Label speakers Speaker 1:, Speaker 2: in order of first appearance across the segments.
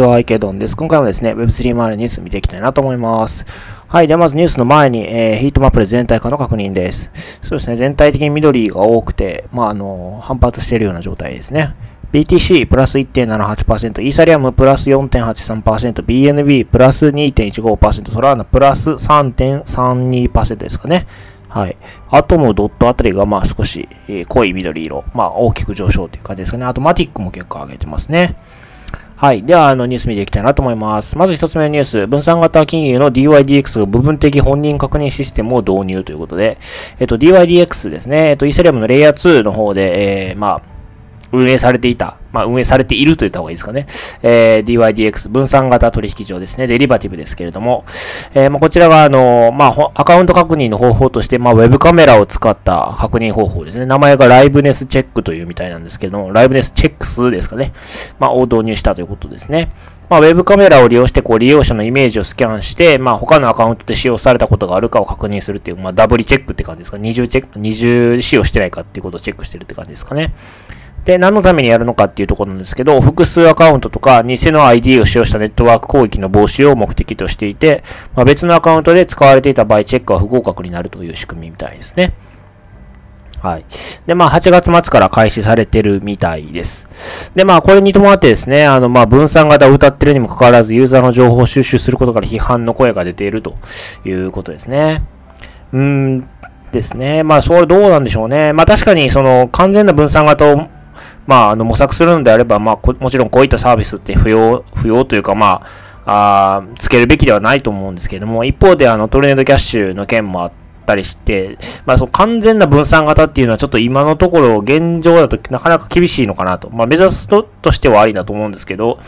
Speaker 1: ちは、アイケドンです。今回もですね、Web3 周りのニュース見ていきたいなと思います。はい。では、まずニュースの前に、えー、ヒートマップで全体化の確認です。そうですね、全体的に緑が多くて、まあ、あの、反発しているような状態ですね。BTC プラス1.78%、イーサリアムプラス4.83%、BNB プラス2.15%、ソラーナプラス3.32%ですかね。はい。アトム、ドットあたりがまあ少し、え、濃い緑色、まあ大きく上昇という感じですかね。あとマティックも結構上げてますね。はい。では、あの、ニュース見ていきたいなと思います。まず一つ目のニュース。分散型金融の DYDX が部分的本人確認システムを導入ということで、えっと、DYDX ですね。えっと、イーサリアムのレイヤー2の方で、えー、まあ、運営されていた、まあ、運営されていると言った方がいいですかね。えー、DYDX 分散型取引所ですね。デリバティブですけれども、えー、まあ、こちらは、あの、まあ、アカウント確認の方法として、まあ、ウェブカメラを使った確認方法ですね。名前がライブネスチェックというみたいなんですけども、ライブネスチェックスですかね。まあ、を導入したということですね。まあ、ウェブカメラを利用して、こう、利用者のイメージをスキャンして、まあ、他のアカウントで使用されたことがあるかを確認するっていう、まあ、ダブルチェックって感じですか。二重チェック、二重使用してないかっていうことをチェックしてるって感じですかね。で、何のためにやるのかっていうところなんですけど、複数アカウントとか偽の ID を使用したネットワーク攻撃の防止を目的としていて、まあ、別のアカウントで使われていた場合、チェックは不合格になるという仕組みみたいですね。はい。で、まあ、8月末から開始されてるみたいです。で、まあ、これに伴ってですね、あの、まあ、分散型を歌ってるにもかかわらず、ユーザーの情報を収集することから批判の声が出ているということですね。うーんですね。まあ、それどうなんでしょうね。まあ、確かに、その、完全な分散型をまあ、あの、模索するのであれば、まあ、もちろんこういったサービスって不要、不要というか、まあ、あつけるべきではないと思うんですけれども、一方で、あの、トルネードキャッシュの件もあったりして、まあ、その完全な分散型っていうのはちょっと今のところ現状だとなかなか厳しいのかなと。まあ、目指すととしてはありだと思うんですけど、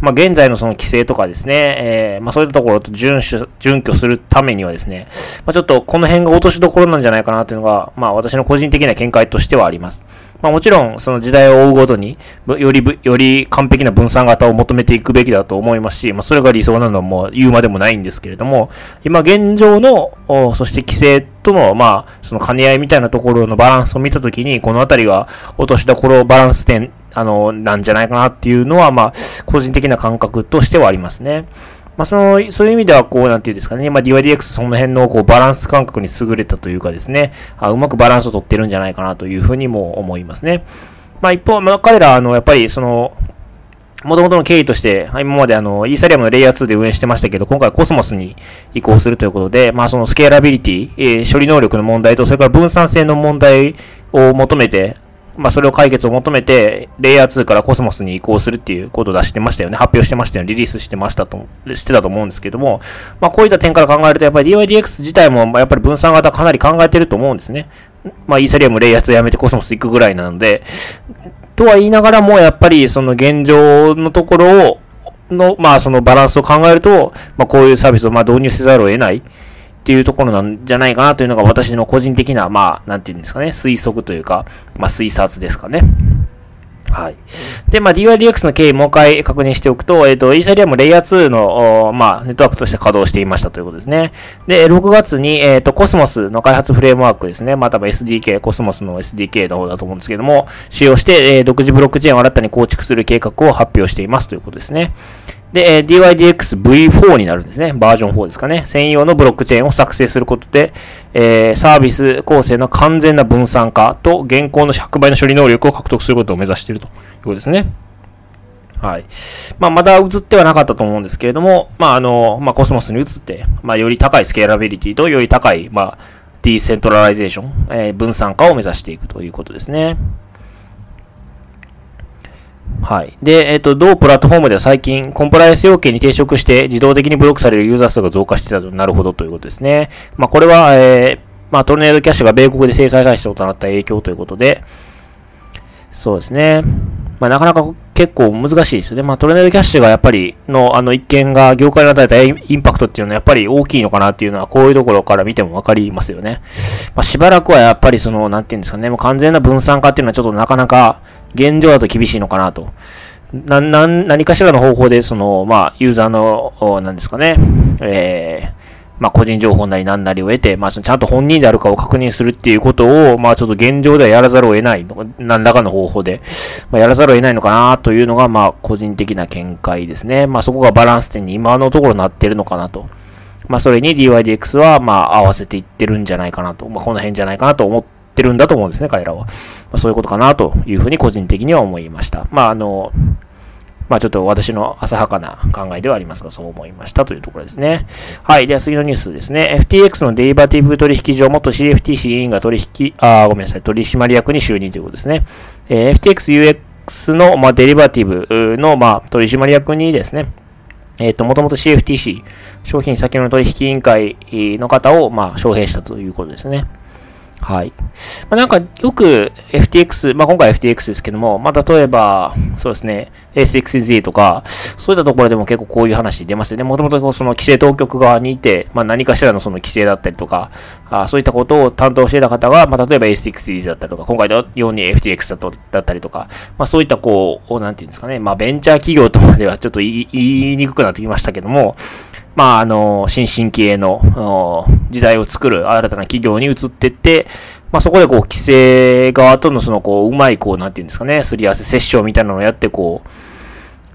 Speaker 1: まあ、現在のその規制とかですね、えー、まあ、そういったところと遵守、準拠するためにはですね、まあ、ちょっとこの辺が落としどころなんじゃないかなというのが、まあ、私の個人的な見解としてはあります。まあ、もちろん、その時代を追うごとに、より、より完璧な分散型を求めていくべきだと思いますし、まあ、それが理想なのはもう言うまでもないんですけれども、今現状の、そして規制との、まあ、その兼ね合いみたいなところのバランスを見たときに、このあたりは落としどころバランス点あの、なんじゃないかなっていうのは、まあ、個人的な感覚としてはありますね。まあ、その、そういう意味では、こう、なんていうんですかね、まあ、DYDX その辺の、こう、バランス感覚に優れたというかですね、あうまくバランスを取ってるんじゃないかなというふうにも思いますね。まあ、一方、まあ、彼ら、あの、やっぱり、その、もともとの経緯として、今まであの、イーサリアムのレイヤー2で運営してましたけど、今回コスモスに移行するということで、まあそのスケーラビリティ、えー、処理能力の問題と、それから分散性の問題を求めて、まあ、それを解決を求めて、レイヤー2からコスモスに移行するっていうことを出してましたよね。発表してましたよね。リリースしてましたと、してたと思うんですけども、まあ、こういった点から考えると、やっぱり DYDX 自体も、やっぱり分散型かなり考えてると思うんですね。まあ、イーサリアムレイヤー2やめてコスモス行くぐらいなので、とは言いながらも、やっぱりその現状のところを、の、まあ、そのバランスを考えると、まあ、こういうサービスをまあ導入せざるを得ない。っていうところなんじゃないかなというのが私の個人的な、まあ、なんていうんですかね、推測というか、まあ、推察ですかね。はい。で、まあ、DYDX の経緯もう一回確認しておくと、えっ、ー、と、イーサリアムレイヤー2の、まあ、ネットワークとして稼働していましたということですね。で、6月に、えっ、ー、と、コスモスの開発フレームワークですね。まあ、多分 SDK、コスモスの SDK の方だと思うんですけども、使用して、えー、独自ブロックチェーンを新たに構築する計画を発表していますということですね。で、DYDX V4 になるんですね。バージョン4ですかね。専用のブロックチェーンを作成することで、えー、サービス構成の完全な分散化と現行の100倍の処理能力を獲得することを目指しているということですね。はい。まあ、まだ移ってはなかったと思うんですけれども、まあ、あの、まあ、コスモスに移って、まあ、より高いスケーラビリティとより高い、まあ、 decentralization、えー、分散化を目指していくということですね。はい。で、えっ、ー、と、同プラットフォームでは最近、コンプライアンス要件に抵触して自動的にブロックされるユーザー数が増加してたとなるほどということですね。まあ、これは、えー、まあ、トルネードキャッシュが米国で制裁対象となった影響ということで、そうですね。まあ、なかなか結構難しいですよね。まあ、トルネードキャッシュがやっぱりの、あの一件が業界に与えたインパクトっていうのはやっぱり大きいのかなっていうのは、こういうところから見てもわかりますよね。まあ、しばらくはやっぱりその、なんていうんですかね、もう完全な分散化っていうのはちょっとなかなか現状だと厳しいのかなと。な、な、何かしらの方法で、その、まあ、ユーザーの、なんですかね、えー、まあ、個人情報なりなんなりを得て、まあ、ちゃんと本人であるかを確認するっていうことを、まあ、ちょっと現状ではやらざるを得ないの、何らかの方法で、まあ、やらざるを得ないのかなというのが、まあ、個人的な見解ですね。まあ、そこがバランス点に今のところなってるのかなと。まあ、それに DYDX は、まあ、合わせていってるんじゃないかなと。まあ、この辺じゃないかなと思っってるんだと思うんですね、彼らは。まあ、そういうことかなというふうに個人的には思いました。まあ、あの、まあちょっと私の浅はかな考えではありますが、そう思いましたというところですね。はい。では次のニュースですね。FTX のデリバティブ取引所元 CFTC 委員が取引、あ、ごめんなさい、取締役に就任ということですね。えー、FTXUX の、まあ、デリバティブの、まあ、取締役にですね、えっ、ー、と、もともと CFTC、商品先の取引委員会の方を、まあ、招聘したということですね。はい。まあ、なんか、よく FTX、まあ、今回 FTX ですけども、まあ、例えば、そうですね、A6Z とか、そういったところでも結構こういう話出ますよね。もともとその規制当局側にいて、まあ、何かしらのその規制だったりとか、あそういったことを担当していた方が、まあ、例えば A6Z だったりとか、今回のように FTX だとだったりとか、まあ、そういったこう、なんていうんですかね、まあ、ベンチャー企業とまではちょっと言いにくくなってきましたけども、まあ、あの、新進気鋭の時代を作る新たな企業に移ってって、まあ、そこでこう、規制側とのその、こう、うまい、こう、なんていうんですかね、すり合わせ、セッションみたいなのをやって、こう、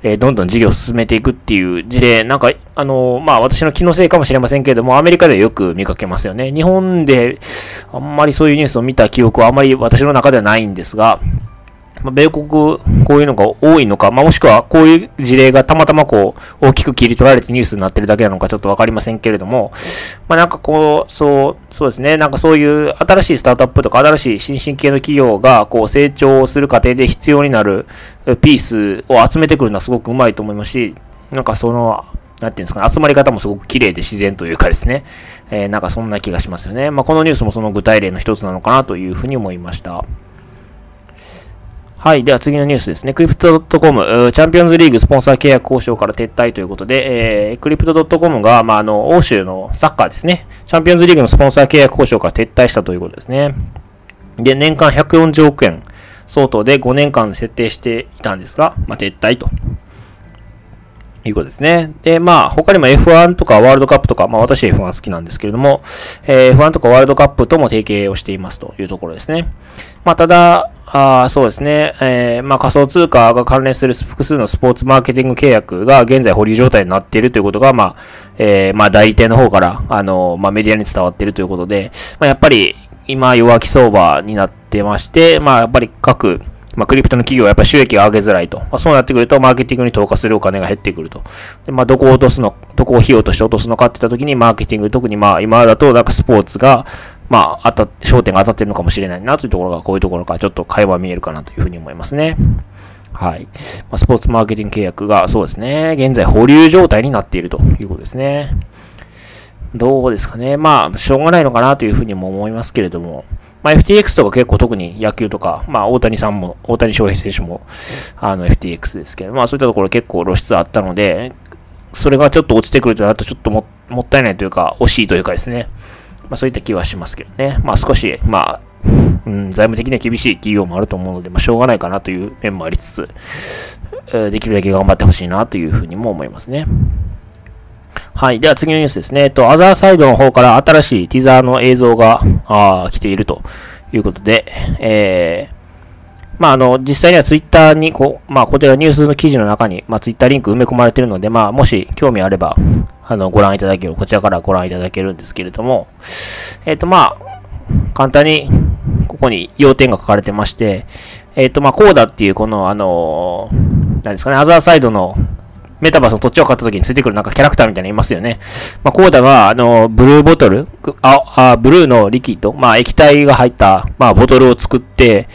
Speaker 1: えー、どんどん事業を進めていくっていう事例、なんか、あのまあ、私の気のせいかもしれませんけれども、アメリカではよく見かけますよね。日本で、あんまりそういうニュースを見た記憶はあんまり私の中ではないんですが、まあ、米国、こういうのが多いのか、まあ、もしくはこういう事例がたまたまこう、大きく切り取られてニュースになってるだけなのかちょっとわかりませんけれども、まあ、なんかこう、そう、そうですね、なんかそういう新しいスタートアップとか新しい新進系の企業がこう成長する過程で必要になるピースを集めてくるのはすごくうまいと思いますし、なんかその、なんていうんですかね、集まり方もすごく綺麗で自然というかですね、えー、なんかそんな気がしますよね。まあ、このニュースもその具体例の一つなのかなというふうに思いました。はい。では次のニュースですね。クリプト .com、チャンピオンズリーグスポンサー契約交渉から撤退ということで、えー、クリプト .com が、まあ、あの、欧州のサッカーですね。チャンピオンズリーグのスポンサー契約交渉から撤退したということですね。で、年間140億円相当で5年間設定していたんですが、まあ、撤退と。いうことですね。で、まあ、他にも F1 とかワールドカップとか、まあ私 F1 好きなんですけれども、えー、F1 とかワールドカップとも提携をしていますというところですね。まあ、ただ、あそうですね。えー、まあ、仮想通貨が関連する複数のスポーツマーケティング契約が現在保留状態になっているということが、まあ、えー、まあ、代理店の方から、あの、まあ、メディアに伝わっているということで、まあ、やっぱり、今、弱気相場になってまして、まあ、やっぱり各、まあ、クリプトの企業はやっぱ収益が上げづらいと。まあ、そうなってくると、マーケティングに投下するお金が減ってくると。で、まあ、どこを落とすの、どこを費用として落とすのかって言ったときに、マーケティング、特にまあ、今だと、なんかスポーツが、まあ、当た焦点が当たってるのかもしれないなというところが、こういうところからちょっと会話見えるかなというふうに思いますね。はい。まあ、スポーツマーケティング契約が、そうですね、現在保留状態になっているということですね。どうですかね。まあ、しょうがないのかなというふうにも思いますけれども、まあ、FTX とか結構特に野球とか、まあ、大谷さんも、大谷翔平選手も、あの、FTX ですけど、まあ、そういったところ結構露出あったので、それがちょっと落ちてくるとなると、ちょっともったいないというか、惜しいというかですね。まあ、そういった気はしますけどね。まあ、少し、まあ、うん、財務的には厳しい企業もあると思うので、まあ、しょうがないかなという面もありつつ、できるだけ頑張ってほしいなというふうにも思いますね。はい。では次のニュースですね。えっと、アザーサイドの方から新しいティザーの映像が、あ来ているということで、えー、まあ、あの、実際にはツイッターに、こう、まあ、こちらニュースの記事の中に、まあ、ツイッターリンク埋め込まれているので、まあ、もし興味あれば、あの、ご覧いただける、こちらからご覧いただけるんですけれども、えっ、ー、と、まあ、簡単に、ここに要点が書かれてまして、えっ、ー、と、まあ、コーダっていう、この、あの、何ですかね、アザーサイドのメタバースの土地を買った時についてくるなんかキャラクターみたいなのいますよね。まあ、コーダが、あの、ブルーボトル、あ、あブルーのリキッド、まあ、液体が入った、まあ、ボトルを作って、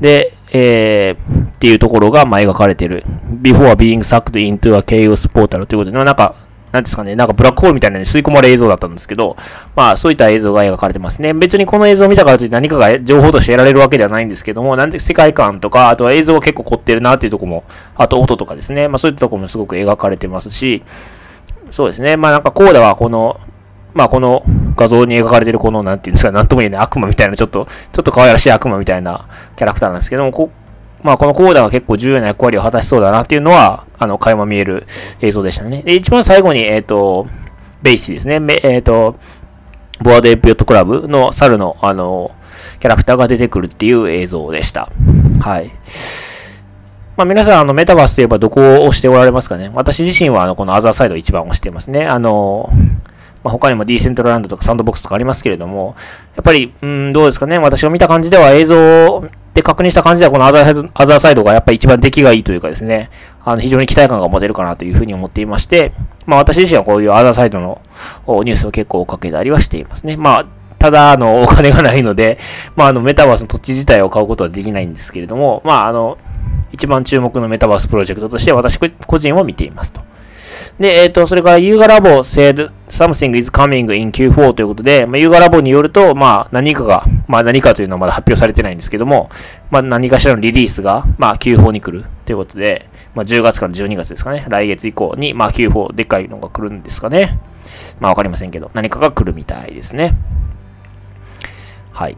Speaker 1: で、えー、っていうところが、まあ、描かれてる。before being sucked into a chaos portal ということで、なんか、なんですかね、なんかブラックホールみたいなのに吸い込まれる映像だったんですけど、まあそういった映像が描かれてますね。別にこの映像を見たからといって何かが情報として得られるわけではないんですけども、なんで世界観とか、あとは映像が結構凝ってるなっていうとこも、あと音とかですね、まあそういったとこもすごく描かれてますし、そうですね、まあなんかコーダはこの、まあこの画像に描かれてるこの、なんていうんですか、なんとも言えない悪魔みたいな、ちょっと、ちょっと可愛らしい悪魔みたいなキャラクターなんですけども、こまあ、このコーダが結構重要な役割を果たしそうだなっていうのは、あの、垣間見える映像でしたね。で、一番最後に、えっ、ー、と、 BAYC ですね。えっ、ー、と、 Bored Ape Yacht Club の猿の、あの、キャラクターが出てくるっていう映像でした。はい。まあ、皆さん、あの、メタバースといえばどこを推しておられますかね？私自身は、あの、この Otherside 一番推してますね。あの、まあ、他にも Decentraland とかサンドボックスとかありますけれども、やっぱり、うん、どうですかね？私が見た感じでは映像で確認した感じでは、このアザーサイド、アザーサイドがやっぱり一番出来がいいというかですね、あの、非常に期待感が持てるかなというふうに思っていまして、まあ、私自身はこういうアザーサイドのニュースを結構追っかけたりはしていますね。まあ、ただ、あの、お金がないので、まあ、あの、メタバースの土地自体を買うことはできないんですけれども、まあ、あの、一番注目のメタバースプロジェクトとして私個人を見ていますと。で、えっ、ー、と、それから Yuga Labo said something is coming in Q4 ということで、まあ、Yuga Labo によると、まあ、何かが、まあ、何かというのはまだ発表されてないんですけども、まあ、何かしらのリリースが、まあ、Q4 に来るということで、まあ、10月から12月ですかね、来月以降に、まあ、Q4 でっかいのが来るんですかね。まあ、わかりませんけど、何かが来るみたいですね。はい。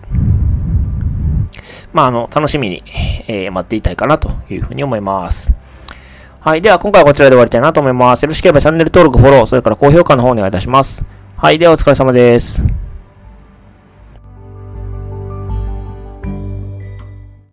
Speaker 1: まあ、あの、楽しみに、えー、待っていたいかなというふうに思います。はい。では、今回はこちらで終わりたいなと思います。よろしければチャンネル登録、フォロー、それから高評価の方お願いいたします。はい。では、お疲れ様です。